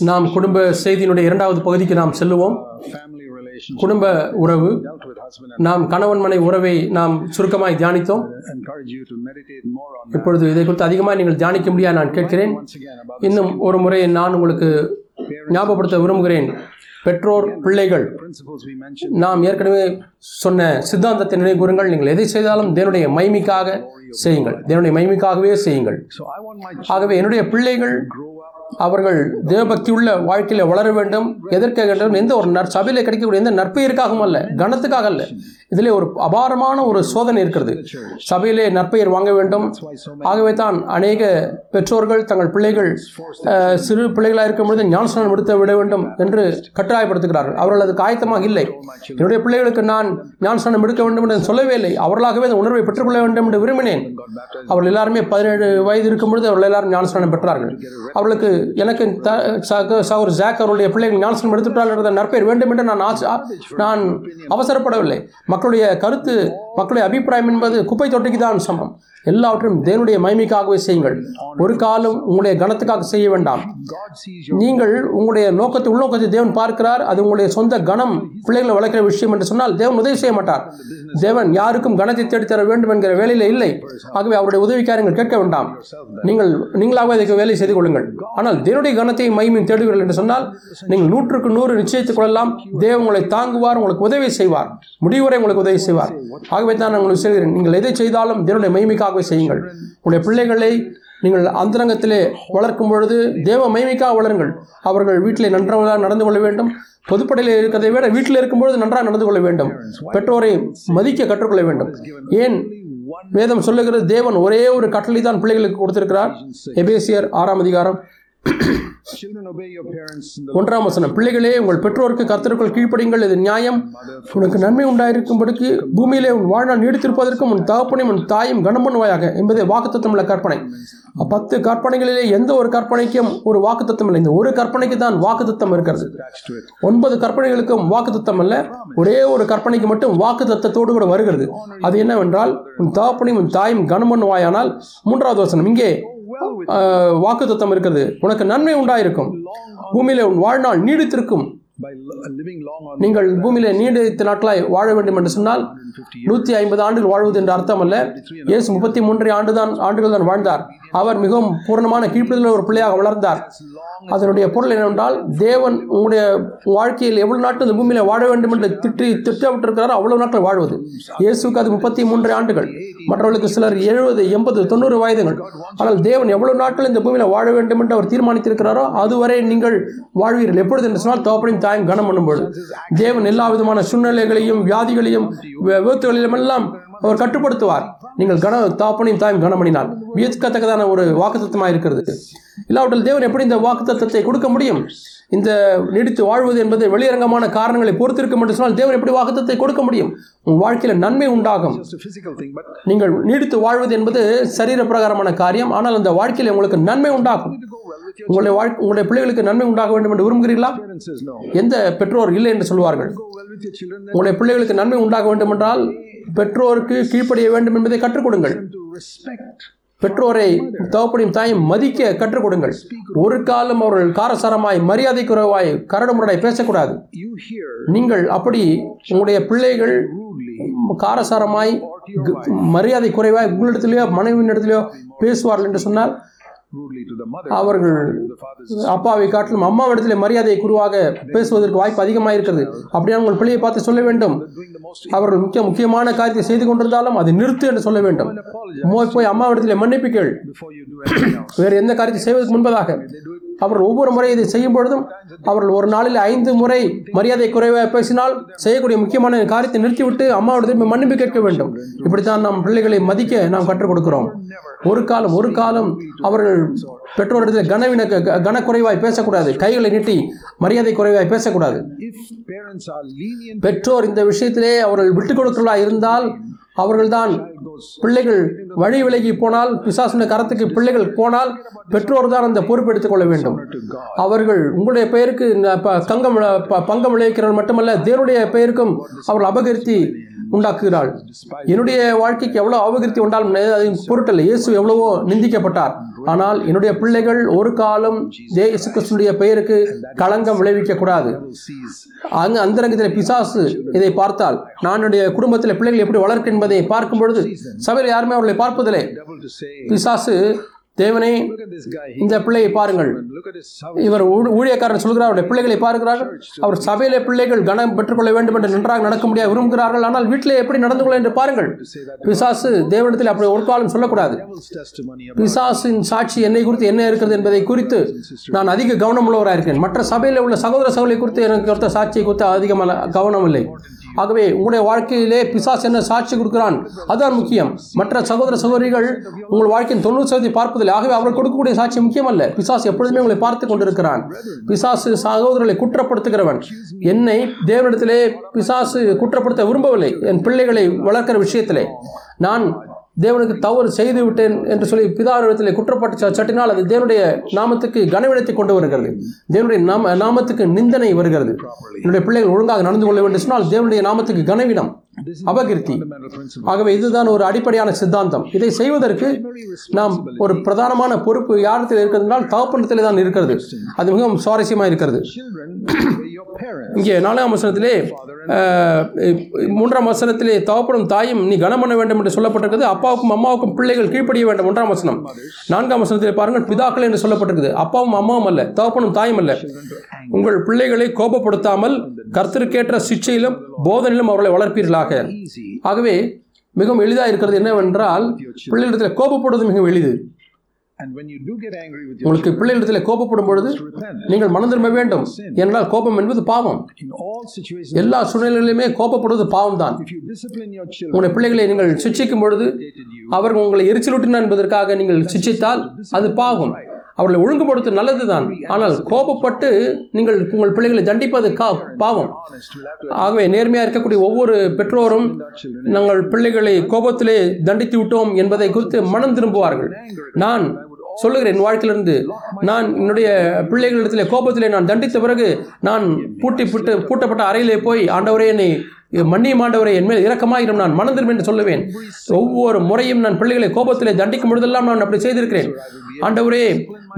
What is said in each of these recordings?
நாம் குடும்ப செய்தியினுடைய இரண்டாவது பகுதிக்கு நாம் செல்லுவோம். Uh. குடும்ப உறவு. Dealt with husband and நாம் கணவன் மனை உறவை நாம் சுருக்கமாய் தியானித்தோம். இப்பொழுது இதை குறித்து அதிகமாக நீங்கள் தியானிக்க முடியாது நான் கேட்கிறேன். இன்னும் ஒரு முறை நான் உங்களுக்கு ஞாபகப்படுத்த விரும்புகிறேன். பெற்றோர் பிள்ளைகள். நாம் ஏற்கனவே சொன்ன சித்தாந்தத்தை நினைவு கூறுங்கள் நீங்கள் எதை செய்தாலும் தேவனுடைய மைமிக்காக செய்யுங்கள். தேவனுடைய மைமிக்காகவே செய்யுங்கள். ஆகவே என்னுடைய பிள்ளைகள் அவர்கள் தேவபக்தியுள்ள வாழ்க்கையில் வளர வேண்டும் எதற்காக வேண்டும் எந்த ஒரு நற் சபையில் கிடைக்கக்கூடிய எந்த நற்பெயருக்காகவும் அல்ல கனத்துக்காக அல்ல. இதிலே ஒரு அபாரமான ஒரு சோதனை இருக்கிறது. சபையிலே நற்பெயர் வாங்க வேண்டும். ஆகவே தான் அநேக பெற்றோர்கள் தங்கள் பிள்ளைகள் சிறு பிள்ளைகளாக இருக்கும் பொழுது ஞானஸ்நானம் எடுத்து விட வேண்டும் என்று கட்டாயப்படுத்துகிறார்கள். அவர்கள் அதுக்கு ஆயத்தமாக இல்லை. என்னுடைய பிள்ளைகளுக்கு நான் ஞானஸ்நானம் எடுக்க வேண்டும் என்று சொல்லவே இல்லை. அவர்களாகவே அந்த உணர்வை பெற்றுக்கொள்ள வேண்டும் என்று விரும்பினேன். அவர்கள் எல்லாருமே பதினேழு வயது இருக்கும் பொழுது அவர்கள் எல்லாரும் ஞானஸ்நானம் பெற்றார்கள். அவர்களுக்கு எனக்கு த சக- சகோதரர் ஜாக் அவருடைய பிள்ளைகள் ஞானஸ்நானம் என்ற நற்பெயர் வேண்டும் என்று நான் நான் அவசரப்படவில்லை. மக்களுடைய கருத்து மக்களுடைய அபிப்பிராயம் என்பது குப்பை தொட்டிக்கு தான் சமம். எல்லாவற்றையும் தேவனுடைய மகிமைக்காகவே செய்யுங்கள். ஒரு காலம் உங்களுடைய கனத்துக்காக செய்ய வேண்டாம். நீங்கள் உங்களுடைய நோக்கத்தை உள்நோக்கத்தை தேவன் பார்க்கிறார். அது உங்களுடைய சொந்த கணம் பிள்ளைகளை வளர்க்கிற விஷயம் என்று சொன்னால் தேவன் உதவி செய்ய மாட்டார். தேவன் யாருக்கும் கணத்தை தேடித்தர வேண்டும் என்கிற வேலையில் இல்லை. ஆகவே அவருடைய உதவிக்காரங்கள் கேட்க வேண்டாம். நீங்கள் நீங்களாகவே அதுக்கு வேலை செய்து கொள்ளுங்கள். ஆனால் தேவனுடைய கணத்தை மகிமையும் தேடுவீர்கள் என்று சொன்னால் நீங்கள் நூற்றுக்கு நூறு நிச்சயித்துக் கொள்ளலாம். தேவன் உங்களை தாங்குவார் உங்களுக்கு உதவி செய்வார். முடிவுரை உங்களுக்கு உதவி செய்வார். ஆகவே தான் நான் உங்களுக்கு சொல்கிறேன். நீங்கள் எதை செய்தாலும் தேவனுடைய மகிமைக்காகவே செய்யுங்கள். உங்களுடைய பிள்ளைகளை நீங்கள் அந்தரங்கத்திலே வளர்க்கும் பொழுது தேவ மகிமைக்காக வளருங்கள். அவர்கள் வீட்டிலே நன்றாக நடந்து கொள்ள வேண்டும். பொதுப்படையில் இருக்கிறதை விட வீட்டில் இருக்கும்பொழுது நன்றாக நடந்து கொள்ள வேண்டும். பெற்றோரை மதிக்க கற்றுக்கொள்ள வேண்டும். ஏன்? வேதம் சொல்லுகிறது தேவன் ஒரே ஒரு கட்டளை தான் பிள்ளைகளுக்கு கொடுத்திருக்கிறார். எபேசியர் ஆறாம் அதிகாரம் ஒன்றாம் வசனம் பிள்ளைகளே உங்கள் பெற்றோருக்கு கர்த்தருக்குள் கீழ்ப்படிங்கள். இது நியாயம். உனக்கு நன்மை உண்டாயிருக்கும்படிக்கு பூமியிலே உன் வாழ்நாள் நீடித்திருப்பதற்கும் உன் தகப்பனையும் உன் தாயும் கனம் பண்ணுவாயாக என்பதே வாக்குத்தத்தம் உள்ள கற்பனை பத்து கற்பனைகளிலே எந்த ஒரு கற்பனைக்கும் ஒரு வாக்குத்தத்தம் இல்லை. இந்த ஒரு கற்பனைக்கு தான் வாக்குத்தத்தம் இருக்கிறது. ஒன்பது கற்பனைகளுக்கும் வாக்குத்தத்தம் அல்ல. ஒரே ஒரு கற்பனைக்கு மட்டும் வாக்குத்தத்தத்தோடு கூட வருகிறது. அது என்னவென்றால் உன் தகப்பனையும் உன் தாயும் கனம் பண்ணுவாயானால் மூன்றாவது வசனம் இங்கே Well with வாக்குத்தத்தம் இருக்கிறது. உனக்கு நன்மை உண்டாயிருக்கும். பூமியிலே உன் வாழ்நாள் நீடித்திருக்கும். By lo- living long on நீங்கள் பூமியிலே நீடித்த நாட்களாய் வாழ வேண்டும் என்று சொன்னால் நூற்றி ஐம்பது ஆண்டுகள் வாழ்வது என்று அர்த்தம் அல்ல இயேசு முப்பத்தி மூன்றரை ஆண்டு தான் ஆண்டுகள் தான் வாழ்ந்தார். அவர் மிகவும் பூர்ணமான கீழ்ப்படிதல் ஒரு பிள்ளையாக வளர்ந்தார். அதனுடைய பொருள் என்னவென்றால் தேவன் உங்களுடைய வாழ்க்கையில் எவ்வளவு நாட்கள் இந்த பூமியில வாழ வேண்டும் என்று திட்டி திட்டமிட்டிருக்கிறாரோ அவ்வளவு நாட்கள் வாழ்வது. இயேசுக்கு அது முப்பத்தி மூன்று ஆண்டுகள். மற்றவர்களுக்கு சிலர் எழுபது எண்பது தொண்ணூறு வயதுகள். ஆனால் தேவன் எவ்வளவு நாட்கள் இந்த பூமியில வாழ வேண்டும் என்று அவர் தீர்மானித்திருக்கிறாரோ அதுவரை நீங்கள் வாழ்வீர்கள். எப்பொழுது என்று சொன்னால் தோப்பனையும் கட்டாயம் கனம் பண்ணும்போது தேவன் எல்லா விதமான சூழ்நிலைகளையும் வியாதிகளையும் விபத்துகளிலும் எல்லாம் அவர் கட்டுப்படுத்துவார். நீங்கள் கன தாப்பனையும் தாயும் கனமணினால் வியக்கத்தக்கதான ஒரு வாக்குத்தத்தமாக இருக்கிறது. இல்லாவிட்டால் தேவன் எப்படி இந்த வாக்குத்தத்தத்தை கொடுக்க முடியும்? இந்த நீடித்து வாழ்வது என்பது வெளியரங்கமான காரணங்களை பொறுத்திருக்கும் என்று சொன்னால் தேவன் எப்படி வாக்குத்தத்தை கொடுக்க முடியும்? உன் வாழ்க்கையில் நன்மை உண்டாகும். நீங்கள் நீடித்து வாழ்வது என்பது சரீர பிரகாரமான காரியம். ஆனால் அந்த வாழ்க்கையில் உங்களுக்கு நன்மை உண்டாகும். உங்களுடைய வாழ் உங்களுடைய பிள்ளைகளுக்கு நன்மை உண்டாக வேண்டும் என்று விரும்புகிறீர்களா? எந்த பெற்றோர் இல்லை என்று சொல்வார்கள். உங்களுடைய பிள்ளைகளுக்கு நன்மை உண்டாக வேண்டும் என்றால் பெற்றோருக்கு கீழ்ப்படிய வேண்டும் என்பதை கற்றுக் கொடுங்கள். பெற்றோரை தகப்பனையும் தாயும் மதிக்க கற்றுக் கொடுங்கள். ஒரு காலம் அவர்கள் காரசாரமாய் மரியாதை குறைவாய் கரடுமுரடாய் பேசக்கூடாது. நீங்கள் அப்படி உங்களுடைய பிள்ளைகள் காரசாரமாய் மரியாதை குறைவாய் உங்களிடத்திலேயோ மனைவியினிடத்திலேயோ பேசுவார்கள் என்று சொன்னால் அவர்கள் அப்பாவை காட்டிலும் அம்மாவிடத்திலே மரியாதை குருவாக பேசுவதற்கு வாய்ப்பு அதிகமாக இருக்கிறது அப்படியே உங்கள் பிள்ளையை பார்த்து சொல்ல வேண்டும். அவர்கள் முக்கிய முக்கியமான காரியத்தை செய்து கொண்டிருந்தாலும் அதை நிறுத்து என்று சொல்ல வேண்டும். போய் போய் அம்மாவிடத்திலே மன்னிப்பு கேள். Before you do anything else. வேறு எந்த காரியத்தை செய்வதற்கு முன்பதாக அவர்கள் ஒவ்வொரு முறை இதை செய்யும் பொழுதும் அவர்கள் ஒரு நாளில் ஐந்து முறை மரியாதை குறைவாக பேசினால் செய்யக்கூடிய முக்கியமான காரியத்தை நிறுத்திவிட்டு அம்மாவிடத்தில் போய் மன்னிப்பு கேட்க வேண்டும். இப்படித்தான் நம் பிள்ளைகளை மதிக்க நாம் கற்றுக் கொடுக்கிறோம். ஒரு காலம் ஒரு காலம் அவர்கள் பெற்றோரிடத்தில் கனவின கனக்குறைவாய் பேசக்கூடாது. கைகளை நீட்டி மரியாதை குறைவாய் பேசக்கூடாது. பெற்றோர் இந்த விஷயத்திலே அவர்கள் விட்டுக் கொடுக்கிறதா இருந்தால் அவர்கள்தான் பிள்ளைகள் வழி விலகி போனால் பிசாசுன கரத்துக்கு பிள்ளைகள் போனால் பெற்றோர் தான் அந்த பொறுப்பு எடுத்துக்கொள்ள வேண்டும். அவர்கள் உங்களுடைய பெயருக்கு தங்கம் ப- பங்கம் விளைவிக்கிறார் மட்டுமல்ல தேவனுடைய பெயருக்கும் அவர்கள் அபகரித்தி உண்டாக்குகிறாள். என்னுடைய வாழ்க்கைக்கு எவ்வளோ அபகிருத்தி உண்டாலும் அது பொருட்டல் இயேசு எவ்வளவோ நிந்திக்கப்பட்டார். ஆனால் என்னுடைய பிள்ளைகள் ஒரு காலம் இயேசு கிறிஸ்துடைய பெயருக்கு களங்கம் விளைவிக்க கூடாது. அங்கு அந்தரங்கத்தில் பிசாசு இதை பார்த்தால் நான் என்னுடைய குடும்பத்தில் பிள்ளைகள் எப்படி வளர்க்க என்பதை பார்க்கும் பொழுது சபையில் யாருமே அவர்களை பார்ப்பதில்லை. பிசாசு தேவனே இந்த பிள்ளையை பாருங்கள். இவர் ஊழியக்காரன் சொல்கிறார் அவருடைய பிள்ளைகளை பார்க்கிறார்கள். அவர் சபையிலே பிள்ளைகள் கனம் பெற்றுக்கொள்ள வேண்டும் என்று நன்றாக நடக்க முடியாது விரும்புகிறார்கள். ஆனால் வீட்டிலே எப்படி நடந்து கொள்ள என்று பாருங்கள். பிசாசு தேவனிடத்தில் அப்படி ஒரு காலம் சொல்லக்கூடாது. பிசாசின் சாட்சி என்னை குறித்து என்ன இருக்கிறது என்பதை குறித்து நான் அதிக கவனம் உள்ளவராக இருக்கேன். மற்ற சபையில் உள்ள சகோதர சகோதரி குறித்து எனக்கு கொடுத்த சாட்சியை குறித்து அதிகமான கவனம் இல்லை ஆகவே உங்களுடைய வாழ்க்கையிலே பிசாஸ் என்ன சாட்சி கொடுக்கிறான்? அதுதான் முக்கியம். மற்ற சகோதர சகோதரிகள் உங்கள் வாழ்க்கையின் தொண்ணூறு சதவீதம் பார்ப்பதில்லை. ஆகவே அவர்கள் கொடுக்கக்கூடிய சாட்சி முக்கியமல்ல. பிசாசு எப்பொழுதுமே உங்களை பார்த்து கொண்டிருக்கிறான். பிசாசு சகோதரர்களை குற்றப்படுத்துகிறவன். என்னை தேவனிடத்திலே பிசாசு குற்றப்படுத்த விரும்பவில்லை. என் பிள்ளைகளை வளர்க்கிற விஷயத்திலே. நான் தேவனுக்கு தவறு செய்து விட்டேன் என்று சொல்லி பிதாவிடத்தில் குற்றப்பட்டு சட்டினால் அது தேவனுடைய நாமத்துக்கு கனவிடத்தை கொண்டு வருகிறது தேவனுடைய நாம நாமத்துக்கு நிந்தனை வருகிறது என்னுடைய பிள்ளைகள் ஒழுங்காக நடந்து கொள்ள வேண்டும் சொன்னால் தேவனுடைய நாமத்துக்கு கனவிடம் அபகீர்த்தி. ஆகவே இதுதான் ஒரு அடிப்படையான சித்தாந்தம் இதை செய்வதற்கு நாம் ஒரு பிரதானமான பொறுப்பு யாரிடத்தில் இருக்கிறது என்றால் தகப்பனத்திலே தான் இருக்கிறது அது மிகவும் சுவாரஸ்யமாக இருக்கிறது. இங்கே நாலாம் வசனத்திலே மூன்றாம் வசனத்திலே தவப்படும் தாயும் நீ கனம் பண்ண வேண்டும் என்று சொல்லப்பட்டிருக்கிறது அப்பாவுக்கும் அம்மாவுக்கும் பிள்ளைகள் கீழ்ப்படிய வேண்டும். ஒன்றாம் வசனம். நான்காம் வசனத்திலே பாருங்கள். பிதாக்கள் என்று சொல்லப்பட்டிருக்குது. அப்பாவும் அம்மாவும் அல்ல தகப்பனும் தாயும் அல்ல. உங்கள் பிள்ளைகளை கோபப்படுத்தாமல் கர்த்தருக்கேற்ற சிக்ஷையிலும் போதனையிலும் அவர்களை வளர்ப்பீர்களாக. ஆகவே மிகவும் எளிதாக இருக்கிறது என்னவென்றால் பிள்ளைகளிடத்தில் கோபப்படுவது மிகவும் எளிது. உங்களுக்கு பிள்ளைகளிடத்தில் கோபப்படும் பொழுது. நீங்கள் மனம் திரும்ப வேண்டும். ஏனென்றால் கோபம் என்பது பாவம். எல்லா சூழ்நிலைகளிலுமே கோபப்படுவது பாவம் தான் if you discipline your children, உங்களுடைய பிள்ளைகளை நீங்கள் சிக்ஷிக்கும் பொழுது அவர்கள் உங்களை எரிச்சலூட்டினார் என்பதற்காக நீங்கள் சிக்ஷித்தால் அது பாவம். அவர்களை ஒழுங்குபடுத்த நல்லதுதான். ஆனால் கோபப்பட்டு நீங்கள் உங்கள் பிள்ளைகளை தண்டிப்பது கா பாவம். ஆகவே நேர்மையாக இருக்கக்கூடிய ஒவ்வொரு பெற்றோரும் நாங்கள் பிள்ளைகளை கோபத்திலே தண்டித்து விட்டோம் என்பதை குறித்து மனம் திரும்புவார்கள். நான் சொல்லுகிறேன் என் வாழ்க்கையிலிருந்து நான் என்னுடைய பிள்ளைகளிடத்திலே கோபத்திலே நான் தண்டித்த பிறகு நான் பூட்டி பூட்டு பூட்டப்பட்ட அறையிலே போய் ஆண்டவரே என்னை மன்னியும் ஆண்டவரே என் மேல் இரக்கமாயிரும் நான் மனம் திரும்ப என்று சொல்லுவேன். ஒவ்வொரு முறையும் நான் பிள்ளைகளை கோபத்திலே தண்டிக்கும் பொழுதெல்லாம் நான் அப்படி செய்திருக்கிறேன். ஆண்டவரே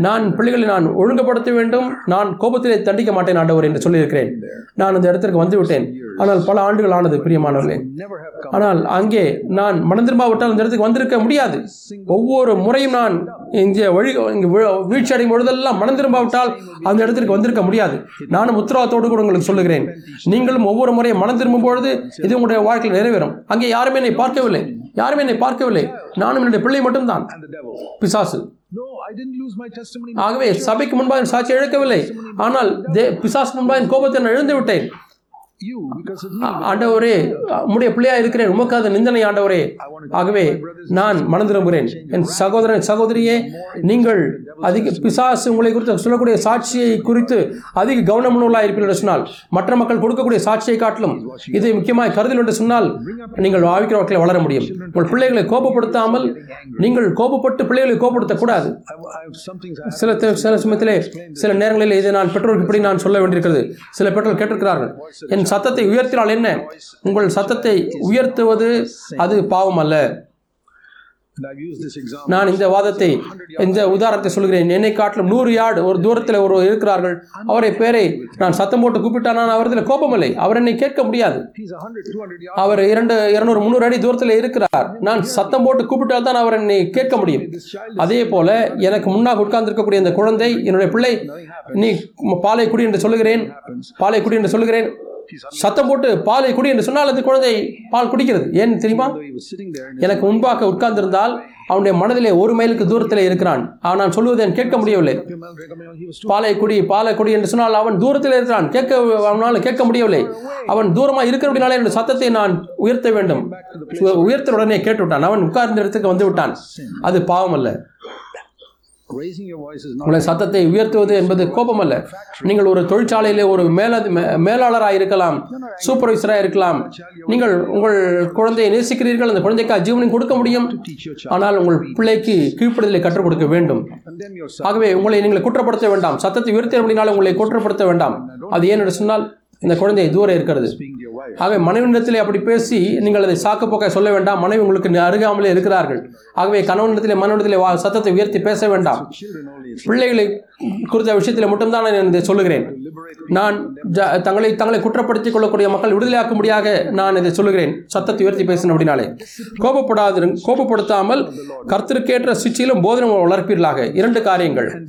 நான் பிள்ளைகளை நான் ஒழுங்குபடுத்த வேண்டும். நான் கோபத்திலே தண்டிக்க மாட்டேன் ஆண்டவர் என்று சொல்லியிருக்கிறேன். நான் அந்த இடத்திற்கு வந்து விட்டேன் ஆனால் பல ஆண்டுகள் ஆனது பிரியமானவர்களே. ஆனால் அங்கே நான் மனம் திரும்பாவிட்டால் அந்த இடத்துக்கு வந்திருக்க முடியாது. ஒவ்வொரு முறையும் நான் இங்கே வழி இங்கே வீழ்ச்சி அடையும் பொழுதெல்லாம் மனம் திரும்பாவிட்டால் அந்த இடத்திற்கு வந்திருக்க முடியாது. நானும் உத்தரவாதத்தோடு கூட உங்களுக்கு சொல்லுகிறேன். நீங்களும் ஒவ்வொரு முறையும் மனம் திரும்பும் பொழுது இது உங்களுடைய வாழ்க்கையில் நிறைவேறும். அங்கே யாருமே என்னை பார்க்கவில்லை. யாருமே என்னை பார்க்கவில்லை. நானும் என்னுடைய பிள்ளை மட்டும்தான். பிசாசு. ஆகவே சபைக்கு முன்பாக என் சாட்சி இழக்கவில்லை. ஆனால் பிசாசு முன்பாக என் கோபத்தை நான் இழந்து விட்டேன் ஆண்டவரே உம்முடைய பிள்ளையா இருக்கிறேன். உமக்கு அது நிந்தனை ஆண்டவரே. ஆகவே நான் மனம் திரும்புகிறேன் என் சகோதரன் சகோதரியே நீங்கள் அதிக பிசாசு உங்களை குறித்து சொல்லக்கூடிய சாட்சியை குறித்து அதிக கவனமுள்ளவர்களாக இருப்பீர்கள் என்று சொன்னால் மற்ற மக்கள் கொடுக்கக்கூடிய சாட்சியை காட்டிலும் இதை முக்கியமாக கருதல் என்று சொன்னால் நீங்கள் வாழ்க்கையில் வளர முடியும். உங்கள் பிள்ளைகளை கோபப்படுத்தாமல் நீங்கள் கோபப்பட்டு பிள்ளைகளை கோபப்படுத்தக்கூடாது. சில சில சமயத்திலே சில நேரங்களில் இதை நான் பெற்றோருக்கு இப்படி நான் சொல்ல வேண்டியிருக்கிறது. சில பெற்றோர் கேட்டிருக்கிறார்கள். என் சத்தத்தை உயர்த்தினால் என்ன? உங்கள் சத்தத்தை உயர்த்துவது அது பாவம் அல்ல. நான் இந்த வாதத்தை இந்த உதாரணத்தை சொல்கிறேன். என்னை காட்டிலும் நூறு யார்டு ஒரு தூரத்தில் ஒரு இருக்கிறார்கள். அவரை பேரை நான் சத்தம் போட்டு கூப்பிட்டா நான் அவரத்தில் கோபமில்லை. அவர் என்னை கேட்க முடியாது. அவர் இரண்டு இருநூறு முந்நூறு அடி தூரத்தில் இருக்கிறார். நான் சத்தம் போட்டு கூப்பிட்டால் தான் அவர் என்னை கேட்க முடியும். அதே போல எனக்கு முன்னாக உட்கார்ந்திருக்கக்கூடிய இந்த குழந்தை என்னுடைய பிள்ளை நீ பாலை குடி என்று சொல்லுகிறேன். பாலை குடி என்று சொல்லுகிறேன். சத்தம் போட்டு பாலை குடி என்று சொன்னால் அந்த குழந்தை பால் குடிக்கிறது. ஏன் தெரியுமா? எனக்கு முன்பாக உட்கார்ந்திருந்தால் அவனுடைய மனதிலே ஒரு மைலுக்கு தூரத்தில் இருக்கிறான். அவன் நான் சொல்லுவதை கேட்க முடியவில்லை. பாலை குடி பாலை குடி என்று சொன்னால் அவன் தூரத்தில் இருக்கிறான். கேட்க அவனால் கேட்க முடியவில்லை. அவன் தூரமாக இருக்கிறபடினாலே என்னுடைய சத்தத்தை நான் உயர்த்த வேண்டும். உயர்த்த உடனே கேட்டு விட்டான் அவன் உட்கார்ந்த இடத்துக்கு வந்து விட்டான். அது பாவம் அல்ல. உங்களை சத்தத்தை உயர்த்துவது என்பது கோபம் அல்ல நீங்கள் ஒரு தொழிற்சாலையிலே ஒரு மேல மேலாளராக இருக்கலாம் சூப்பர்வைசராக இருக்கலாம். நீங்கள் உங்கள் குழந்தையை நேசிக்கிறீர்கள் அந்த குழந்தைக்கு ஜீவனையும் கொடுக்க முடியும். ஆனால் உங்கள் பிள்ளைக்கு கீழ்ப்படுதலை கற்றுக் கொடுக்க வேண்டும். ஆகவே உங்களை நீங்கள் குற்றப்படுத்த வேண்டாம். சத்தத்தை உயர்த்த அப்படினாலும் உங்களை குற்றப்படுத்த வேண்டாம். அது ஏன் என்று சொன்னால் இந்த குழந்தை தூரம் இருக்கிறது. ஆகவே மனைவியிடத்திலே அப்படி பேசி நீங்கள் அதை சாக்குப்போக்காய் சொல்ல வேண்டாம். மனைவி உங்களுக்கு அருகாமலே இருக்கிறார்கள். ஆகவே கணவனிடத்திலே மனைவிடத்திலே வா- சத்தத்தை உயர்த்தி பேச வேண்டாம். பிள்ளைகளை குறித்த விஷயத்தில் மட்டும்தான் நான் இதை சொல்லுகிறேன். நான் ஜ- தங்களை தங்களை குற்றப்படுத்திக் கொள்ளக்கூடிய மக்கள் விடுதலையாக்கும்படியாக நான் இதை சொல்லுகிறேன். சத்தத்தை உயர்த்தி பேசின அப்படினாலே. கோபப்படாது கோபப்படுத்தாமல் கர்த்தருக்கேற்ற சிச்சையிலும் போதனை வளர்ப்பீர்களாக இரண்டு காரியங்கள்.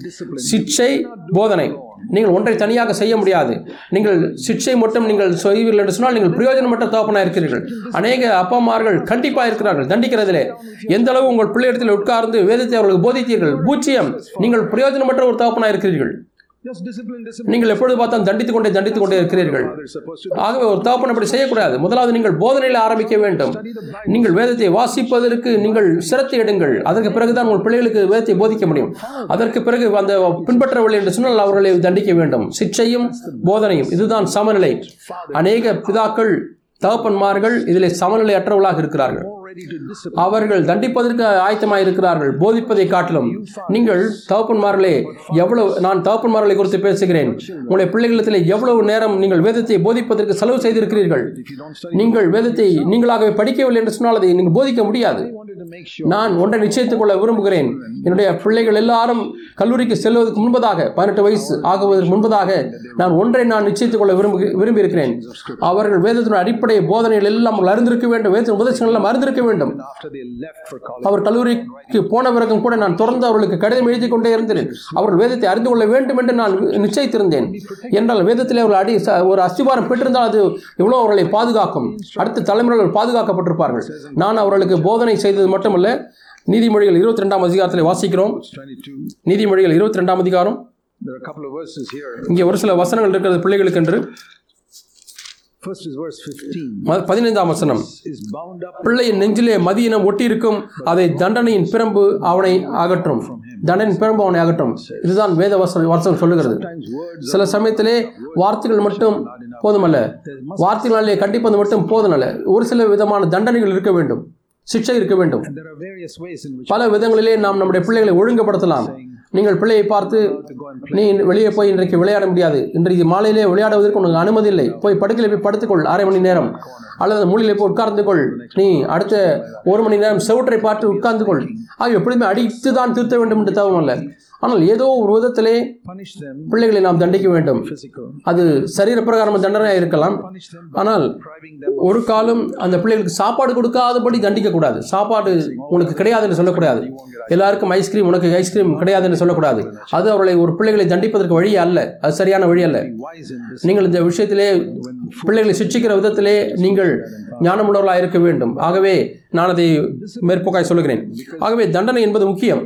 சிச்சை போதனை. நீங்கள் ஒன்றை தனியாக செய்ய முடியாது. நீங்கள் சிக்ஷை மட்டும் நீங்கள் செய்வீர்கள் என்று சொன்னால் நீங்கள் பிரயோஜனமற்ற தோப்பனாக இருக்கிறீர்கள். அநேக அப்பாமார்கள் கண்டிப்பாக இருக்கிறார்கள் தண்டிக்கிறதிலே. எந்த அளவு உங்கள் பிள்ளையிடத்தில் உட்கார்ந்து வேதத்தை அவர்களுக்கு போதித்தீர்கள் பூச்சியம். நீங்கள் பிரயோஜனமற்ற ஒரு தோப்பனாக இருக்கிறீர்கள். நீங்கள் எப்பொழுது பார்த்தாலும் தண்டித்துக் கொண்டே தண்டித்துக் கொண்டே இருக்கிறீர்கள். ஆகவே ஒரு தகப்பன் அப்படி செய்யக்கூடாது. முதலாவது நீங்கள் போதனையில் ஆரம்பிக்க வேண்டும். நீங்கள் வேதத்தை வாசிப்பதற்கு நீங்கள் சிரத்தை எடுங்கள். அதற்கு பிறகுதான் உங்கள் பிள்ளைகளுக்கு வேதத்தை போதிக்க முடியும். அதற்கு பிறகு அந்த பின்பற்றவில்லை என்று சொன்னால் அவர்களை தண்டிக்க வேண்டும். சிக்ஷையும் போதனையும். இதுதான் சமநிலை. அநேக பிதாக்கள் தகப்பன்மார்கள் இதிலே சமநிலை அற்றவர்களாக இருக்கிறார்கள் அவர்கள் தண்டிப்பதற்கு ஆயத்தமாக இருக்கிறார்கள் போதிப்பதை காட்டிலும் நீங்கள் தகப்பன்மார்களே எவ்வளவு நான் தகப்பன்மார்களை குறித்து பேசுகிறேன். உங்களுடைய பிள்ளைகளிடத்தில் எவ்வளவு நேரம் நீங்கள் வேதத்தை போதிப்பதற்கு செலவு செய்திருக்கிறீர்கள். நீங்கள் வேதத்தை நீங்களாகவே படிக்கவில்லை என்று சொன்னால் அதை நீங்கள் போதிக்க முடியாது. நான் ஒன்றை நிச்சயித்துக் கொள்ள விரும்புகிறேன். என்னுடைய பிள்ளைகள் எல்லாரும் கல்லூரிக்கு செல்வதற்கு முன்பதாக பதினெட்டு வயசு ஆகுவதற்கு முன்பதாக நான் ஒன்றை நான் நிச்சயித்துக் கொள்ள விரும்பு விரும்பியிருக்கிறேன் அவர்கள் வேதத்தின் அடிப்படை போதனைகள் எல்லாம் அறிந்திருக்க வேண்டும். வேதத்தின் உபதேசங்கள் எல்லாம் அறிந்திருக்க வேண்டும். அவர் கல்லூரிக்கு போன பிறகும் கூட நான் தொடர்ந்து அவர்களுக்கு கடிதம் எழுதி கொண்டே இருந்தேன். அவர்கள் வேதத்தை அறிந்து கொள்ள வேண்டும் என்று நான் நிச்சயித்திருந்தேன். என்றால் வேதத்தில் அவர்கள் அடி ஒரு அஸ்திபாரம் பெற்றிருந்தால் அது எவ்வளோ அவர்களை பாதுகாக்கும். அடுத்த தலைமுறைகள் பாதுகாக்கப்பட்டிருப்பார்கள். நான் அவர்களுக்கு போதனை செய்தது மட்டுமல்ல நீதிமொழிகள் இருபத்தி ரெண்டாம் அதிகாரத்தில் வாசிக்கிறோம். நீதிமொழிகள் இருபத்தி ரெண்டாம் அதிகாரம். இங்கே ஒரு சில வசனங்கள் இருக்கிறது பிள்ளைகளுக்கு என்று பதினைந்தாம் வசனம். பிள்ளையின் நெஞ்சிலே மதியினம் ஒட்டியிருக்கும் அதை தண்டனையின் பிரம்பு அவனை அகற்றும். தண்டனையின் பிரம்பு அவனை அகற்றும். இதுதான் வேத வசனம் வசனம் சொல்லுகிறது. சில சமயத்திலே வார்த்தைகள் மட்டும் போதுமல்ல. வார்த்தைகளிலே கண்டிப்பது மட்டும் போதுமல்ல. ஒரு சில விதமான தண்டனைகள் இருக்க வேண்டும். சிக்ஷை இருக்க வேண்டும். பல விதங்களிலே நாம் நம்முடைய பிள்ளைகளை ஒழுங்குபடுத்தலாம். நீங்கள் பிள்ளையை பார்த்து நீ வெளியே போய் இன்றைக்கு விளையாட முடியாது. இன்றைக்கு மாலையிலே விளையாடுவதற்கு உனக்கு அனுமதி இல்லை. போய் படுக்கையில் போய் படுத்துக்கொள் அரை மணி நேரம். அல்லது மூலையிலே போய் உட்கார்ந்து கொள் நீ அடுத்த ஒரு மணி நேரம் செவற்றை பார்த்து உட்கார்ந்து கொள் ஆகிய எப்படியுமே அடித்து தான் திருத்த வேண்டும் என்று தவம் அல்ல. ஆனால் ஏதோ ஒரு விதத்திலே பிள்ளைகளை நாம் தண்டிக்க வேண்டும். அது சரீர பிரகாரம் தண்டனையாக இருக்கலாம். ஆனால் ஒரு காலம் அந்த பிள்ளைகளுக்கு சாப்பாடு கொடுக்காதபடி தண்டிக்கக்கூடாது. சாப்பாடு உனக்கு கிடையாது என்று சொல்லக்கூடாது. எல்லாருக்கும் ஐஸ்கிரீம் உனக்கு ஐஸ்கிரீம் கிடையாது என்று சொல்லக்கூடாது. அது அவர்களை ஒரு பிள்ளைகளை தண்டிப்பதற்கு வழி அல்ல. அது சரியான வழி அல்ல. நீங்கள் இந்த விஷயத்திலே பிள்ளைகளை சிக்ஷிக்கிற விதத்திலே நீங்கள் ஞானமுள்ளவர்களாக இருக்க வேண்டும். ஆகவே நான் அதை மேற்போக்காய் சொல்லுகிறேன். ஆகவே தண்டனை என்பது முக்கியம்.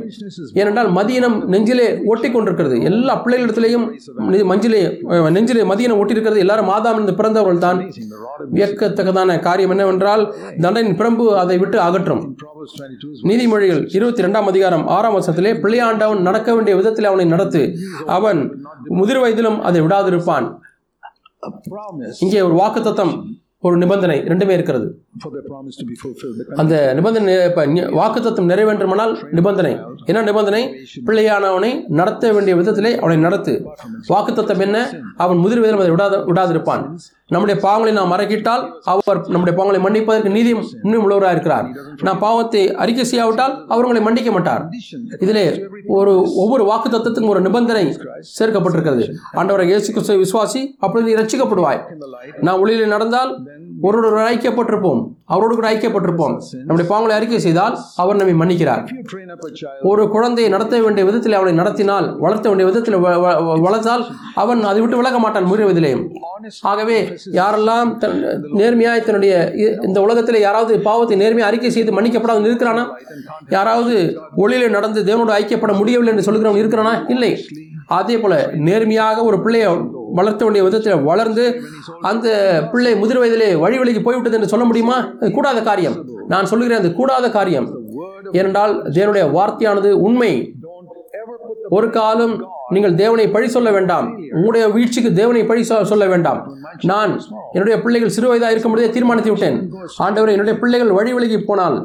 ஏனென்றால் மதியினம் நெஞ்சிலே ஒட்டி கொண்டிருக்கிறது. எல்லா பிள்ளைகளிடத்திலையும் மஞ்சிலே நெஞ்சிலே மதியினம் ஒட்டியிருக்கிறது எல்லாரும் மாதாம் இருந்து பிறந்தவர்கள் தான் வியக்கத்தக்கதான காரியம் என்னவென்றால் தண்டனையின் பிரம்பு அதை விட்டு அகற்றும். நீதிமொழிகள் இருபத்தி ரெண்டாம் அதிகாரம் ஆறாம் வருஷத்திலே பிள்ளையாண்டவன் நடக்க வேண்டிய விதத்தில் அவனை நடத்து. அவன் முதிர் வயதிலும் அதை விடாதிருப்பான். இங்கே ஒரு வாக்குத்தத்தம் ஒரு நிபந்தனை ரெண்டுமே இருக்கிறது. அந்த நிபந்தனை இப்போ வாக்குத்தத்தம் நிறைவேற்றுமானால் நிபந்தனை. என்ன நிபந்தனை? பிள்ளையானவனை நடத்த வேண்டிய விதத்திலே அவனை நடத்து. வாக்குத்தத்தம் என்ன? அவன் முதிர் வயதிலும் அதை விடாத விடாதிருப்பான். நம்முடைய பாவங்களை நாம் மறக்கிட்டால் அவர் நம்முடைய பாவங்களை மன்னிப்பதற்கு நீதியும் இன்னும் உள்ளவராக இருக்கிறார். நாம் பாவத்தை அறிக்கை செய்யாவிட்டால் அவர் உங்களை மன்னிக்க மாட்டார். இதிலே ஒரு ஒவ்வொரு வாக்கு தத்துவத்துக்கும் ஒரு நிபந்தனை சேர்க்கப்பட்டிருக்கிறது. ஆண்டவரை இயேசு கிறிஸ்துவை விசுவாசி அப்பொழுது நீ light, நாம் ஒளியில் நடந்தால் ஒருவரோடு கூட ஐக்கியப்பட்டிருப்போம். அவரோடு கூட ஐக்கியப்பட்டிருப்போம். நம்முடைய பாவங்களை அறிக்கை செய்தால் அவர் நம்மை மன்னிக்கிறார். ஒரு குழந்தையை நடத்த வேண்டிய விதத்தில் அவனை நடத்தினால் வளர்த்த வேண்டிய விதத்தில் வளர்த்தால் அவன் அதை விட்டு விலக மாட்டான் முறிவதிலே ஆகவே யாரெல்லாம் நேர்மையாய் தன்னுடைய இந்த உலகத்தில் யாராவது பாவத்தை நேர்மையாக அறிக்கை செய்து மன்னிக்கப்படாமல் இருக்கிறானா? யாராவது ஒளியில நடந்து தேவனோடு ஐக்கியப்பட முடியவில்லை என்று சொல்கிறவன் இருக்கிறானா? இல்லை. அதே போல நேர்மையாக ஒரு பிள்ளையை வளர்த்த வேண்டிய விதத்தில் வளர்ந்து அந்த பிள்ளை முதிர் வயதிலே வழி வழிக்கு போய்விட்டது என்று சொல்ல முடியுமா? கூடாத காரியம். நான் சொல்லுகிறேன் அது கூடாத காரியம். ஏனென்றால் தேவனுடைய வார்த்தையானது உண்மை. ஒரு காலம் நீங்கள் தேவனை பழி சொல்ல வேண்டாம். உங்களுடைய வீழ்ச்சிக்கு தேவனை பழி சொல்ல வேண்டாம். நான் என்னுடைய பிள்ளைகள் சிறு வயதாக இருக்கும் பொழுதே தீர்மானித்து விட்டேன் ஆண்டவர் என்னுடைய பிள்ளைகள் வழி விலகி போனால்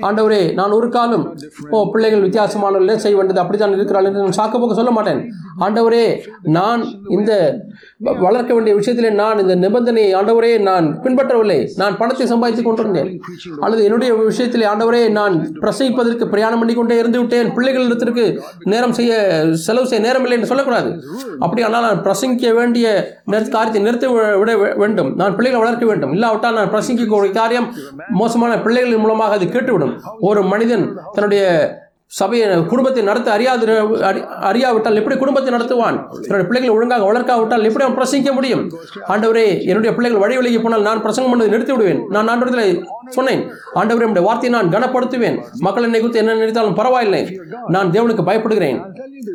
ஆண்டவரே நான் ஒரு காலம் ஓ பிள்ளைகள் வித்தியாசமானவர்களே செய்ய வேண்டியது அப்படித்தான் இருக்கிறாள் என்று நான் சாக்கு போக்க சொல்ல மாட்டேன். ஆண்டவரே நான் இந்த வளர்க்க வேண்டிய விஷயத்திலே நான் இந்த நிபந்தனையை ஆண்டவரே நான் பின்பற்றவில்லை. நான் பணத்தை சம்பாதித்துக் கொண்டிருந்தேன். அல்லது என்னுடைய விஷயத்திலே ஆண்டவரே நான் பிரசவிப்பதற்கு பிரயாணம் பண்ணி கொண்டே இருந்து விட்டேன். பிள்ளைகளிடத்திற்கு நேரம் செய்ய செலவு செய்ய நேரம் இல்லை என்று சொல்லக்கூடாது. அப்படி ஆனால் நான் பிரசங்கிக்க வேண்டிய நிறுத்த- காரியத்தை நிறுத்தி விட வேண்டும். நான் பிள்ளைகளை வளர்க்க வேண்டும். இல்லாவிட்டால் நான் பிரசங்கிக்கக்கூடிய காரியம் மோசமான பிள்ளைகளின் மூலமாக அது கேட்டுவிடும். ஒரு மனிதன் தன்னுடைய சபையை குடும்பத்தை நடத்த அறியாது அறி- அறியாவிட்டால் எப்படி குடும்பத்தை நடத்துவான்? என்னுடைய பிள்ளைகளை ஒழுங்காக வளர்க்காவிட்டால் எப்படி அவன் பிரசங்கிக்க முடியும்? ஆண்டவரே என்னுடைய பிள்ளைகள் வழி விலகி போனால் நான் பிரசங்கம் பண்ணதை நிறுத்தி விடுவேன் நான் ஆண்டவரத்தில் சொன்னேன் ஆண்டவரே என்னுடைய வார்த்தையை நான் கனப்படுத்துவேன். மக்கள் என்னை குறித்து என்ன நினைத்தாலும் பரவாயில்லை. நான் தேவனுக்கு பயப்படுகிறேன்.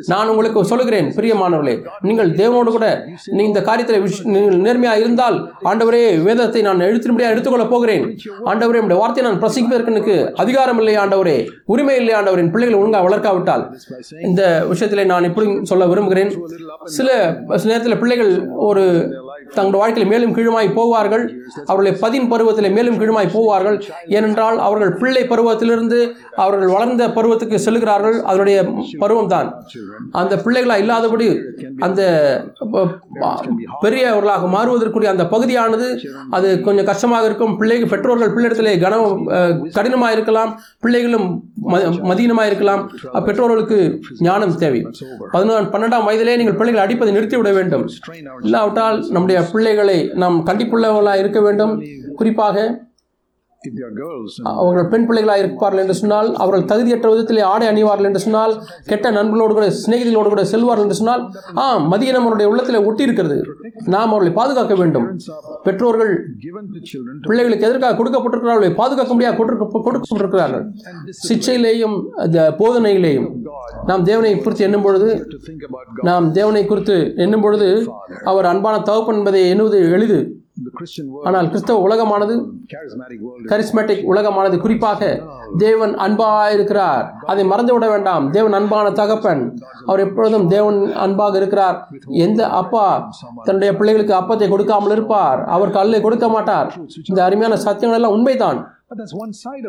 நான் உங்களுக்கு சொல்லுகிறேன் பிரியமானவர்களே நீங்கள் தேவனோடு கூட நீ இந்த காரியத்தில் நீங்கள் நேர்மையாக இருந்தால் ஆண்டவரே வேதத்தை நான் எழுத்தின்படியாக எடுத்துக்கொள்ளப் போகிறேன். ஆண்டவரே என்னுடைய வார்த்தையை நான் பிரசங்கிப்பதற்கு எனக்கு அதிகாரம் இல்லை ஆண்டவரே உரிமை இல்லை ஆண்டவரின் பிள்ளைகளை ஒழுங்காக வளர்க்காவிட்டால் இந்த விஷயத்திலே நான் இப்படி சொல்ல விரும்புகிறேன். சில சில நேரத்தில் பிள்ளைகள் ஒரு தங்களுடைய வாழ்க்கையில் மேலும் கீழுமாய் போவார்கள். அவர்களுடைய பதின் பருவத்தில் மேலும் கீழுமாய் போவார்கள். ஏனென்றால் அவர்கள் பிள்ளை பருவத்திலிருந்து அவர்கள் வளர்ந்த பருவத்துக்கு செல்கிறார்கள். அதனுடைய பருவம் தான் அந்த பிள்ளைகளா இல்லாதபடி அந்த பெரியவர்களாக மாறுவதற்குரிய அந்த பகுதியானது அது கொஞ்சம் கஷ்டமாக இருக்கும். பிள்ளைகள் பெற்றோர்கள் பிள்ளையிடத்திலே கனம் கடினமாக இருக்கலாம். பிள்ளைகளும் ம- மதீனமாக இருக்கலாம். அப்பெற்றோர்களுக்கு ஞானம் தேவை. பதினொன்று பன்னெண்டாம் வயதிலே நீங்கள் பிள்ளைகளை அடிப்பதை நிறுத்திவிட வேண்டும். இல்லாவிட்டால் நம்முடைய பிள்ளைகளை நாம் கண்டிப்புள்ளவர்களாக இருக்க வேண்டும். குறிப்பாக அவர்கள் பெண் பிள்ளைகளாக இருப்பார்கள் என்று சொன்னால் அவர்கள் தகுதியற்ற விதத்திலே ஆடை அணிவார்கள் என்று சொன்னால் கெட்ட நண்பர்களோடு கூட சிநேகிதிகளோடு கூட செல்வார்கள் என்று சொன்னால் ஆ மதியம் அவருடைய உள்ளத்திலே ஒட்டி இருக்கிறது நாம் அவர்களை பாதுகாக்க வேண்டும். பெற்றோர்கள் பிள்ளைகளுக்கு எதற்காக கொடுக்கப்பட்டிருக்கிறார்கள்? பாதுகாக்க முடியாது கொடுக்க- கொடுக்கப்பட்டிருக்கிறார்கள். சிக்ஷையிலேயும் போதனையிலேயும் நாம் தேவனை குறித்து எண்ணும் பொழுது. நாம் தேவனை குறித்து எண்ணும் பொழுது அவர் அன்பான தகப்பன் என்பதை எண்ணுவது எளிது. ஆனால் கிறிஸ்தவ உலகமானது கரிஸ்மேட்டிக் உலகமானது. குறிப்பாக தேவன் அன்பாயிருக்கிறார். அதை மறந்து விட வேண்டாம். தேவன் அன்பான தகப்பன். அவர் எப்பொழுதும் தேவன் அன்பாக இருக்கிறார். எந்த அப்பா தன்னுடைய பிள்ளைகளுக்கு அப்பத்தை கொடுக்காமல் இருப்பார்? அவர் கல்லை கொடுக்க மாட்டார். இந்த அருமையான சத்தியங்கள் எல்லாம் உண்மைதான்.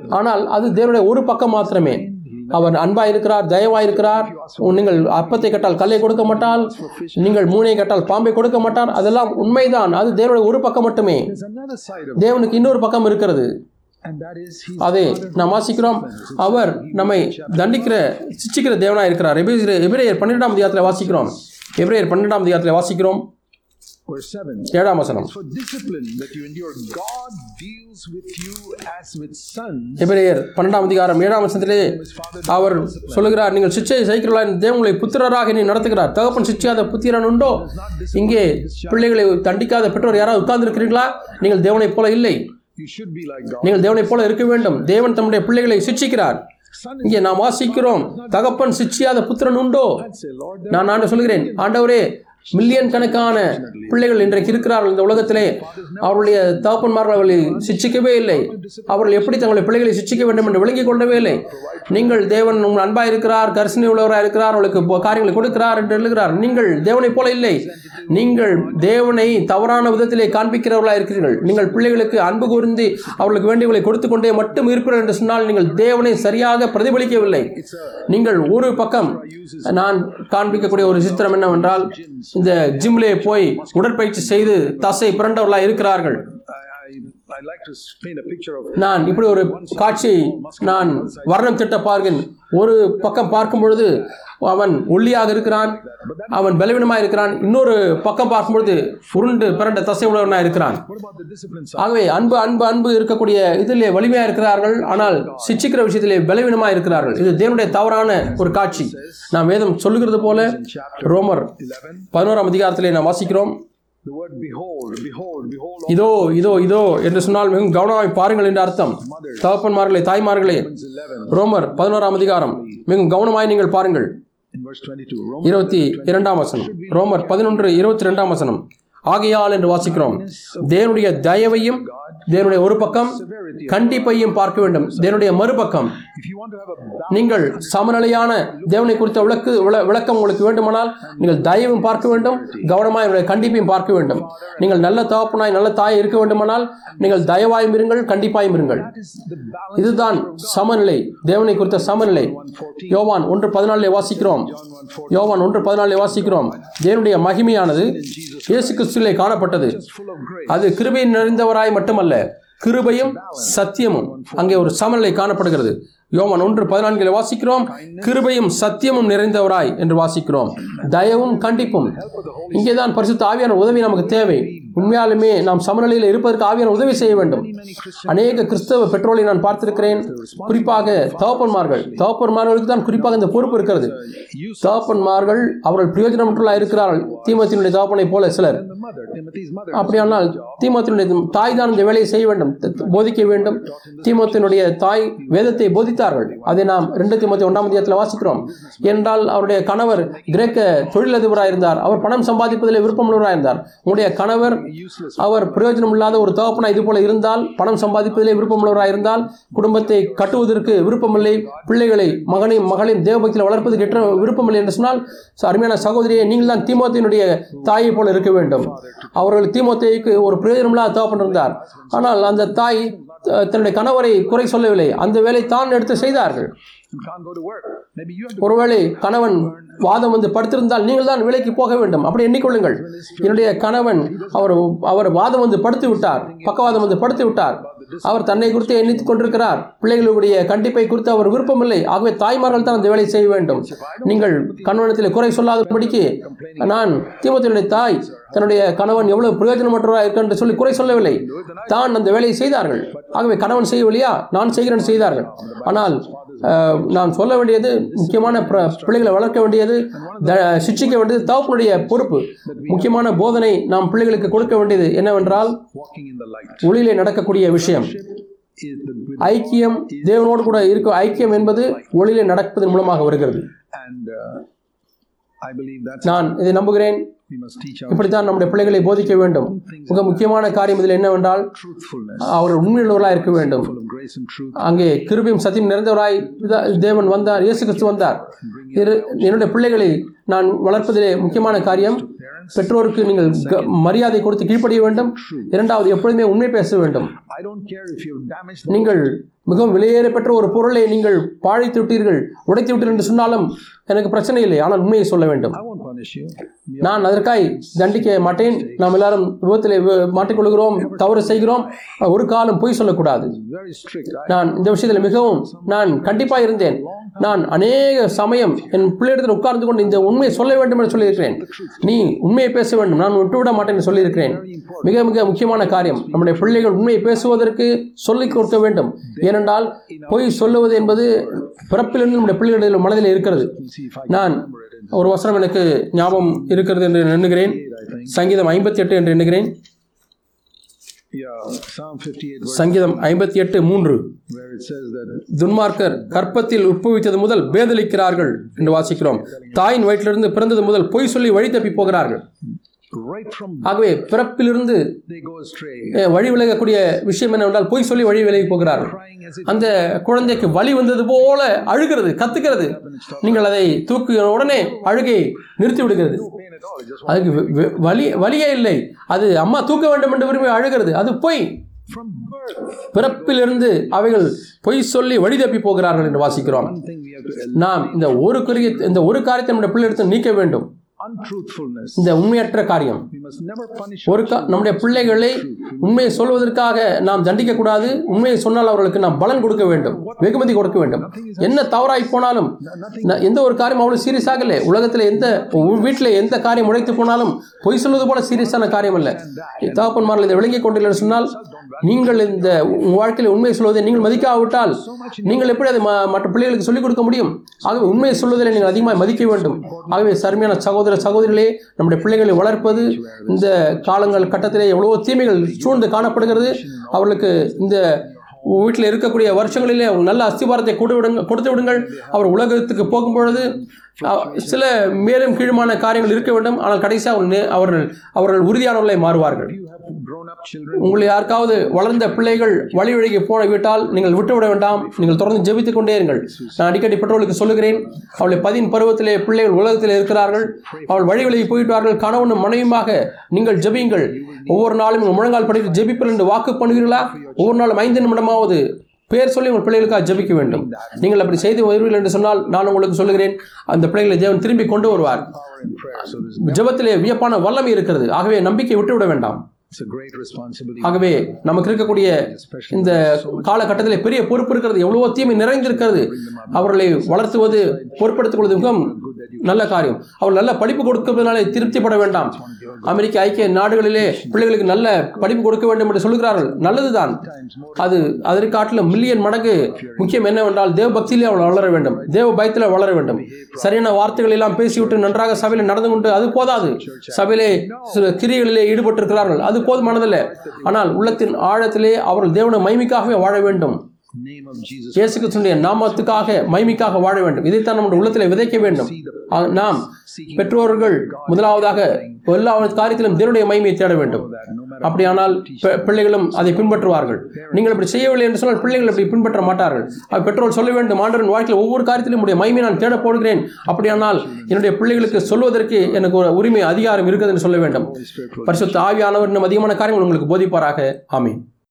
ஆனால் அது தேவனுடைய ஒரு பக்கம் மாத்திரமே. அவர் அன்பாக இருக்கிறார் தயவாய் இருக்கிறார் நீங்கள் அப்பத்தை கட்டால் கல்லை கொடுக்க மாட்டால் நீங்கள் மூனை கட்டால் பாம்பை கொடுக்க மாட்டார். அதெல்லாம் உண்மைதான். அது தேவனுடைய ஒரு பக்கம் மட்டுமே. தேவனுக்கு இன்னொரு பக்கம் இருக்கிறது. அதே நாம் வாசிக்கிறோம். அவர் நம்மை தண்டிக்கிற சிச்சிக்கிற தேவனாக இருக்கிறார் எபிரேயர் பன்னிரெண்டாம் அதிகாரத்தில் வாசிக்கிறோம். எபிரேயர் பன்னிரெண்டாம் அதிகாரத்தில் வாசிக்கிறோம். ஏழாம் வசனம். For discipline that you endure, God deals with you as with sons. எபிரேயர் பன்னெண்டாம் அதிகாரம் ஏழாம் வசனத்திலே அவர் சொல்லுகிறார் நீங்கள் சிச்சை செய்கிறீர்களா என்று தேவன் உங்களை புத்திரராக நீ நடத்துகிறார். தகப்பன் சிச்சையாத புத்திரன் உண்டோ? இங்கே பிள்ளைகளை தண்டிக்காத பெற்றோர் யாராவது உட்கார்ந்து இருக்கிறீர்களா நீங்கள் தேவனைப் போல இல்லை. நீங்கள் தேவனைப் போல இருக்க வேண்டும். தேவன் தம்முடைய பிள்ளைகளை சிட்சிக்கிறார் Son இங்கே நாம் வாசிக்கிறோம். தகப்பன் சிச்சியாத புத்திரன் உண்டோ? நான் ஆண்டு சொல்கிறேன் ஆண்டவரே மில்லியன் கணக்கான பிள்ளைகள் இன்றைக்கு இருக்கிறார்கள் இந்த உலகத்திலே. அவருடைய தகப்பன்மார்கள் அவர்களை சிச்சிக்கவே இல்லை. அவர்கள் எப்படி தங்களுடைய பிள்ளைகளை சிச்சிக்க வேண்டும் என்று விளங்கிக் கொள்ளவே இல்லை. நீங்கள் தேவன் உங்கள் அன்பாக இருக்கிறார் கரிசனை உள்ளவராக இருக்கிறார் அவளுக்கு காரியங்களை கொடுக்கிறார் என்று எழுகிறார் நீங்கள் தேவனைப் போல இல்லை. நீங்கள் தேவனை தவறான விதத்திலே காண்பிக்கிறவர்களாக இருக்கிறீர்கள். நீங்கள் பிள்ளைகளுக்கு அன்பு கூர்ந்து அவர்களுக்கு வேண்டியவர்களை கொடுத்து கொண்டே மட்டும் இருக்கிறீர்கள் என்று சொன்னால் நீங்கள் தேவனை சரியாக பிரதிபலிக்கவில்லை. நீங்கள் ஒரு பக்கம் நான் காண்பிக்கக்கூடிய ஒரு சித்திரம் என்னவென்றால் இந்த ஜிம்லே போய் உடற்பயிற்சி செய்து தசை பிறண்டவர்களாக இருக்கிறார்கள். நான் இப்படி ஒரு காட்சியை நான் வர்ணம் திட்ட பார்க்கிறேன் ஒரு பக்கம் பார்க்கும் பொழுது அவன் ஒல்லியாக இருக்கிறான் அவன் பலவீனமாக இருக்கிறான். இன்னொரு பக்கம் பார்க்கும் பொழுது உருண்டு பிறண்ட தசை உள்ளவனாக இருக்கிறான்? ஆகவே அன்பு அன்பு அன்பு இருக்கக்கூடிய இதிலே வலிமையாக இருக்கிறார்கள். ஆனால் சிச்சிக்கிற விஷயத்திலே பலவீனமாக இருக்கிறார்கள். இது தேவனுடைய தவறான ஒரு காட்சி. நாம் வேதம் சொல்லுகிறது போல ரோமர் 11. பதினோராம் அதிகாரத்திலே நாம் வாசிக்கிறோம். இதோ இதோ இதோ என்று சொன்னால் மிகவும் கவனமாய் பாருங்கள் என்று அர்த்தம். தகப்பன்மார்களே தாய்மார்களே 11 ரோமர் பதினோராம் அதிகாரம். மிகவும் கவனமாய் நீங்கள் பாருங்கள். In verse 22. Romans இருபத்தி இரண்டாம் வசனம். ரோமர் பதினொன்று இருபத்தி ரெண்டாம் வசனம். ஆகையால் என்று வாசிக்கிறோம். தேவனுடைய தயவையும் தேவனுடைய ஒரு பக்கம் கண்டிப்பையும் பார்க்க வேண்டும். தேவனுடைய மறுபக்கம். நீங்கள் சமநிலையான தேவனை குறித்த விளக்கு விளக்கம் உங்களுக்கு வேண்டுமானால் நீங்கள் தயவும் பார்க்க வேண்டும். கவனமாய் என்னுடைய கண்டிப்பையும் பார்க்க வேண்டும். நீங்கள் நல்ல தகப்பனாய் நல்ல தாயை இருக்க வேண்டுமானால் நீங்கள் தயவாயும் இருங்கள் கண்டிப்பாயும் இருங்கள். இதுதான் சமநிலை. தேவனை குறித்த சமநிலை. யோவான் ஒன்று பதினாலே வாசிக்கிறோம். யோவான் ஒன்று பதினாலே வாசிக்கிறோம். தேவனுடைய மகிமையானது. இயேசு கிறிஸ்துவிலே காணப்பட்டது. அது கிருபை நிறைந்தவராய் மட்டுமல்ல கிருபையும் சத்தியமும் அங்கே ஒரு சமநிலை காணப்படுகிறது. யோவான் ஒன்று பதினான்கில் வாசிக்கிறோம் கிருபையும் சத்தியமும் நிறைந்தவராய் என்று வாசிக்கிறோம். தயவும் கண்டிப்பும். இங்கேதான் பரிசுத்த ஆவியான உதவி நமக்கு தேவை. உண்மையாலுமே நாம் சமநிலையில் இருப்பதற்கு ஆவியான உதவி செய்ய வேண்டும். அநேக கிறிஸ்தவ பெற்றோரை நான் பார்த்திருக்கிறேன். குறிப்பாக தகப்பன்மார்கள். தகப்பன்மார்களுக்கு தான் குறிப்பாக இந்த பொறுப்பு இருக்கிறது. தகப்பன்மார்கள் அவர்கள் பிரயோஜனமற்றவர்களாக இருக்கிறார்கள். தீமத்தினுடைய தகப்பனை போல சிலர். அப்படியானால் தீமோத்தினுடைய தாய் தான் இந்த வேலையை செய்ய வேண்டும் போதிக்க வேண்டும். தீமோத்தினுடைய தாய் வேதத்தை போதித்தார்கள் அதை நாம் ரெண்டு தீமோத்தி ஒன்றாம் அதிகாரத்தில் வாசிக்கிறோம். என்றால் அவருடைய கணவர் கிரேக்க தொழிலதிபராக இருந்தார். அவர் பணம் சம்பாதிப்பதில் விருப்பமுள்ளவராக இருந்தார். உங்களுடைய கணவர் அவர் பிரயோஜனம் இல்லாத ஒரு தகப்பனா இது போல இருந்தால் பணம் சம்பாதிப்பதிலே விருப்பமுள்ளவராக இருந்தால் குடும்பத்தை கட்டுவதற்கு விருப்பமில்லை. பிள்ளைகளை மகனையும் மகளையும் தேவபக்தியில் வளர்ப்பது கெட்ட விருப்பமில்லை என்று சொன்னால் அருமையான சகோதரியை நீங்கள் தான் தீமோத்தினுடைய தாயை போல இருக்க வேண்டும். அவர்கள் தீமோத்தேயுக்கு ஒரு பிரயோஜனமில்லாத தகப்பன் இருந்தார். ஆனால் அந்த தாய் தன்னுடைய கணவரை குறை சொல்லவில்லை. அந்த வேலை தான் எடுத்து செய்தார்கள். ஒருவேளை கணவன் வாதம் வந்து படுத்திருந்தால் நீங்கள் தான் வேலைக்கு போக வேண்டும். அப்படி எண்ணிக்கொள்ளுங்கள். என்னுடைய கணவன் அவர் அவர் வாதம் வந்து படுத்து விட்டார். பக்கவாதம் வந்து படுத்து விட்டார். அவர் தன்னை குறித்து எண்ணித்துக் கொண்டிருக்கிறார். பிள்ளைகளுடைய கண்டிப்பை குறித்து அவர் விருப்பமில்லை. ஆகவே தாய்மார்கள் தான் அந்த வேலை செய்ய வேண்டும். நீங்கள் கணவனத்தில் குறை சொல்லாதபடிக்கு நான் தீமத்தினுடைய தாய் தன்னுடைய கணவன் எவ்வளவு பிரயோஜனமற்றவராக இருக்க என்று சொல்லி குறை சொல்லவில்லை. தான் அந்த வேலையை செய்தார்கள். ஆகவே கணவன் செய்யவில்லையா? நான் செய்கிறேன் செய்தார்கள். ஆனால் அஹ், நான் சொல்ல வேண்டியது முக்கியமான பிள்ளைகளை வளர்க்க வேண்டியது த- வேண்டியது தகப்பனுடைய பொறுப்பு. முக்கியமான போதனை நாம் பிள்ளைகளுக்கு கொடுக்க வேண்டியது என்னவென்றால் ஒளியிலே நடக்கக்கூடிய விஷயம். With ஐக்கியம் தேவனோடு கூட இருக்க ஐக்கியம் என்பது ஒளியிலே நடப்பதன் மூலமாக வருகிறது. Uh, நான் இதை நம்புகிறேன். இப்படித்தான் நம்முடைய பிள்ளைகளை போதிக்க வேண்டும். மிக முக்கியமான காரியம் இதில் என்னவென்றால் truthfulness, அவர்கள் உண்மையுள்ளவர்களாக இருக்க வேண்டும். அங்கே கிருபையும் சத்தியம் நிறைந்தவராய் தேவன் வந்தார். இயேசு கிறிஸ்து வந்தார். என்னுடைய பிள்ளைகளை நான் வளர்ப்பதிலே முக்கியமான காரியம் பெற்றோருக்கு நீங்கள் மரியாதை கொடுத்து கீழ்ப்படிய வேண்டும். இரண்டாவது எப்பொழுதுமே உண்மை பேச வேண்டும். நீங்கள் மிகவும் விலையேற பெற்ற ஒரு பொருளை நீங்கள் பாழித்து விட்டீர்கள் உடைத்து விட்டீர்கள் என்று சொன்னாலும் எனக்கு பிரச்சனை இல்லை. ஆனால் உண்மையை சொல்ல வேண்டும். நான் அதற்காய் தண்டிக்க மாட்டேன். நாம் எல்லாரும் விபத்திலே மாட்டிக்கொள்கிறோம் தவறு செய்கிறோம். ஒரு காலம் பொய் சொல்லக்கூடாது. நான் இந்த விஷயத்தில் மிகவும் நான் கண்டிப்பாக இருந்தேன். நான் அநேக சமயம் என் பிள்ளையிடத்தில் உட்கார்ந்து கொண்டு இந்த உண்மையை சொல்ல வேண்டும் என்று சொல்லியிருக்கிறேன். நீ உண்மையை பேச வேண்டும். நான் விட்டுவிட மாட்டேன் என்று சொல்லியிருக்கிறேன். மிக மிக முக்கியமான காரியம் நம்முடைய பிள்ளைகள் உண்மையை பேசுவதற்கு சொல்லிக் கொடுக்க வேண்டும். ஏனென்றால் பொய் சொல்லுவது என்பது பிறப்பிலிருந்து நம்முடைய பிள்ளைகளில் மனதில் இருக்கிறது. நான் ஒரு வசனம் எனக்கு ஞாபகம் இருக்கிறது என்று எண்ணுகிறேன். சங்கீதம் ஐம்பத்தி எட்டு என்று எண்ணுகிறேன். சங்கீதம் ஐம்பத்தி எட்டு மூன்று. துன்மார்க்கர் கற்பத்தில் உட்பவித்தது முதல் பேதலிக்கிறார்கள் என்று வாசிக்கிறோம். தாயின் வயிற்றிலிருந்து பிறந்தது முதல் பொய் சொல்லி வழி தப்பி போகிறார்கள். ஆகவே பிறப்பிலிருந்து வழி விலகக்கூடிய விஷயம் என்னவென்றால் பொய் சொல்லி வழி விலகி போகிறார்கள் அந்த குழந்தைக்கு வலி வந்தது போல அழுகிறது கத்துக்கிறது. நீங்கள் அதை தூக்கிய உடனே அழுகை நிறுத்தி விடுகிறது. அதுக்கு வலி வலியே இல்லை. அது அம்மா தூக்க வேண்டும் என்று விரும்பி அழுகிறது. அது பொய். பிறப்பிலிருந்து அவைகள் பொய் சொல்லி வழி தப்பி போகிறார்கள் என்று வாசிக்கிறோம். நாம் இந்த ஒரு குறிய இந்த ஒரு காரியத்தை நம்முடைய பிள்ளையிடத்தை நீக்க வேண்டும். இந்த உண்மையற்ற காரியம். ஒரு நம்முடைய பிள்ளைகளை உண்மையை சொல்வதற்காக நாம் தண்டிக்கக்கூடாது உண்மையை சொன்னால் அவர்களுக்கு நாம் பலன் கொடுக்க வேண்டும். வெகுமதி கொடுக்க வேண்டும். என்ன தவறாய் போனாலும் எந்த ஒரு காரியம் அவ்வளோ சீரியஸாக இல்லை உலகத்தில் எந்த வீட்டில் எந்த காரியம் உழைத்து போனாலும் பொய் சொல்வது போல சீரியஸான காரியம் அல்ல. தகப்பன்மார்கள் இதை விளங்கிக் கொண்டீர்கள் சொன்னால் நீங்கள் இந்த வாழ்க்கையில் உண்மையை சொல்வதை நீங்கள் மதிக்காவிட்டால் நீங்கள் எப்படி அதை மற்ற பிள்ளைகளுக்கு சொல்லிக் கொடுக்க முடியும்? ஆகவே உண்மையை சொல்வதில் நீங்கள் அதிகமாக மதிக்க வேண்டும். ஆகவே சருமையான சகோதர சகோதரிகளே நம்முடைய பிள்ளைகளை வளர்ப்பது இந்த காலங்கள் கட்டத்திலே எவ்வளவோ தீமைகள் சூழ்ந்து காணப்படுகிறது. அவர்களுக்கு இந்த வீட்டில் இருக்கக்கூடிய வருஷங்களிலே அவங்க நல்ல அஸ்திபாரத்தை கொடு விடுங்க கொடுத்து விடுங்கள். அவர் உலகத்துக்கு போகும்பொழுது சில மேலும் கீழுமான காரியங்கள் இருக்க வேண்டும். ஆனால் கடைசியாக அவர்கள் அவர்கள் அவர்கள் உறுதியானவர்களை மாறுவார்கள். உங்களை யாருக்காவது வளர்ந்த பிள்ளைகள் வழி வழிக்கு போன விட்டால் நீங்கள் விட்டுவிட வேண்டாம். நீங்கள் தொடர்ந்து ஜெபித்துக் கொண்டே இருங்கள். நான் அடிக்கடி பெற்றோர்களுக்கு சொல்லுகிறேன் அவளை பதின் பருவத்திலே பிள்ளைகள் உலகத்தில் இருக்கிறார்கள். அவள் வழி வழிக்கு போயிட்டார்கள் கணவனும் மனைவியுமாக நீங்கள் ஜெபியுங்கள். ஒவ்வொரு நாளும் முழங்கால் படித்து ஜெபிப்பீர்கள் என்று வாக்கு பண்ணுவீர்களா ஒவ்வொரு நாளும் ஐந்து நிமிடமாவது பேர் சொல்லி உங்கள் பிள்ளைகளுக்காக ஜெபிக்க வேண்டும். நீங்கள் அப்படி செய்து வருவீர்கள் என்று சொன்னால் நான் உங்களுக்கு சொல்லுகிறேன். அந்த பிள்ளைகளை தேவன் திரும்பி கொண்டு வருவார். ஜெபத்திலே வியப்பான வல்லமை இருக்கிறது. ஆகவே நம்பிக்கை விட்டுவிட வேண்டாம். ஆகவே நமக்கு இருக்கக்கூடிய இந்த காலகட்டத்தில் பெரிய பொறுப்பு இருக்கிறது. எவ்வளவோ தீமை நிறைந்திருக்கிறது. அவர்களை வளர்த்துவது பொறுப்படுத்திக் கொள்வது மிகவும் நல்ல காரியம். அவர் நல்ல படிப்பு கொடுக்கிறதுனாலே திருப்திப்பட வேண்டாம். அமெரிக்க ஐக்கிய நாடுகளிலே பிள்ளைகளுக்கு நல்ல படிப்பு கொடுக்க வேண்டும் என்று சொல்கிறார்கள் நல்லதுதான். அது அதற்கு காட்டிலும் மில்லியன் மடங்கு. முக்கியம் என்னவென்றால் தேவ பக்தியிலே அவள் வளர வேண்டும். தேவ பயத்தில் வளர வேண்டும். சரியான வார்த்தைகள் எல்லாம் பேசிவிட்டு நன்றாக சபையில் நடந்து கொண்டு அது போதாது. சபையிலே சில கிரியைகளிலே ஈடுபட்டிருக்கிறார்கள். அது போதுமானதல்ல. ஆனால் உள்ளத்தின் ஆழத்திலே அவர்கள் தேவனை மைமிக்காகவே வாழ வேண்டும். இயேசு கிறிஸ்துடைய நாமத்துக்காக மைமிக்காக வாழ வேண்டும். இதைத்தான் நம்முடைய உள்ளத்தில் விதைக்க வேண்டும். நாம் பெற்றோர்கள் முதலாவதாக எல்லா காரியத்திலும் தேவனுடைய மகிமையை தேட வேண்டும். அப்படியானால் பிள்ளைகளும் அதை பின்பற்றுவார்கள். நீங்கள் இப்படி செய்யவில்லை என்று சொன்னால் பிள்ளைகள் இப்படி பின்பற்ற மாட்டார்கள். பெற்றோர் சொல்ல வேண்டும் ஆண்டவரின் வாழ்க்கையில் ஒவ்வொரு காரியத்திலும் உடைய மகிமை நான் தேட போடுகிறேன் அப்படியானால் என்னுடைய பிள்ளைகளுக்கு சொல்வதற்கு எனக்கு ஒரு உரிமை அதிகாரம் இருக்குது என்று சொல்ல வேண்டும். பரிசுத்த ஆவியானவர் இன்னும் அதிகமான காரியங்கள் உங்களுக்கு போதிப்பாராக. ஆமீன்.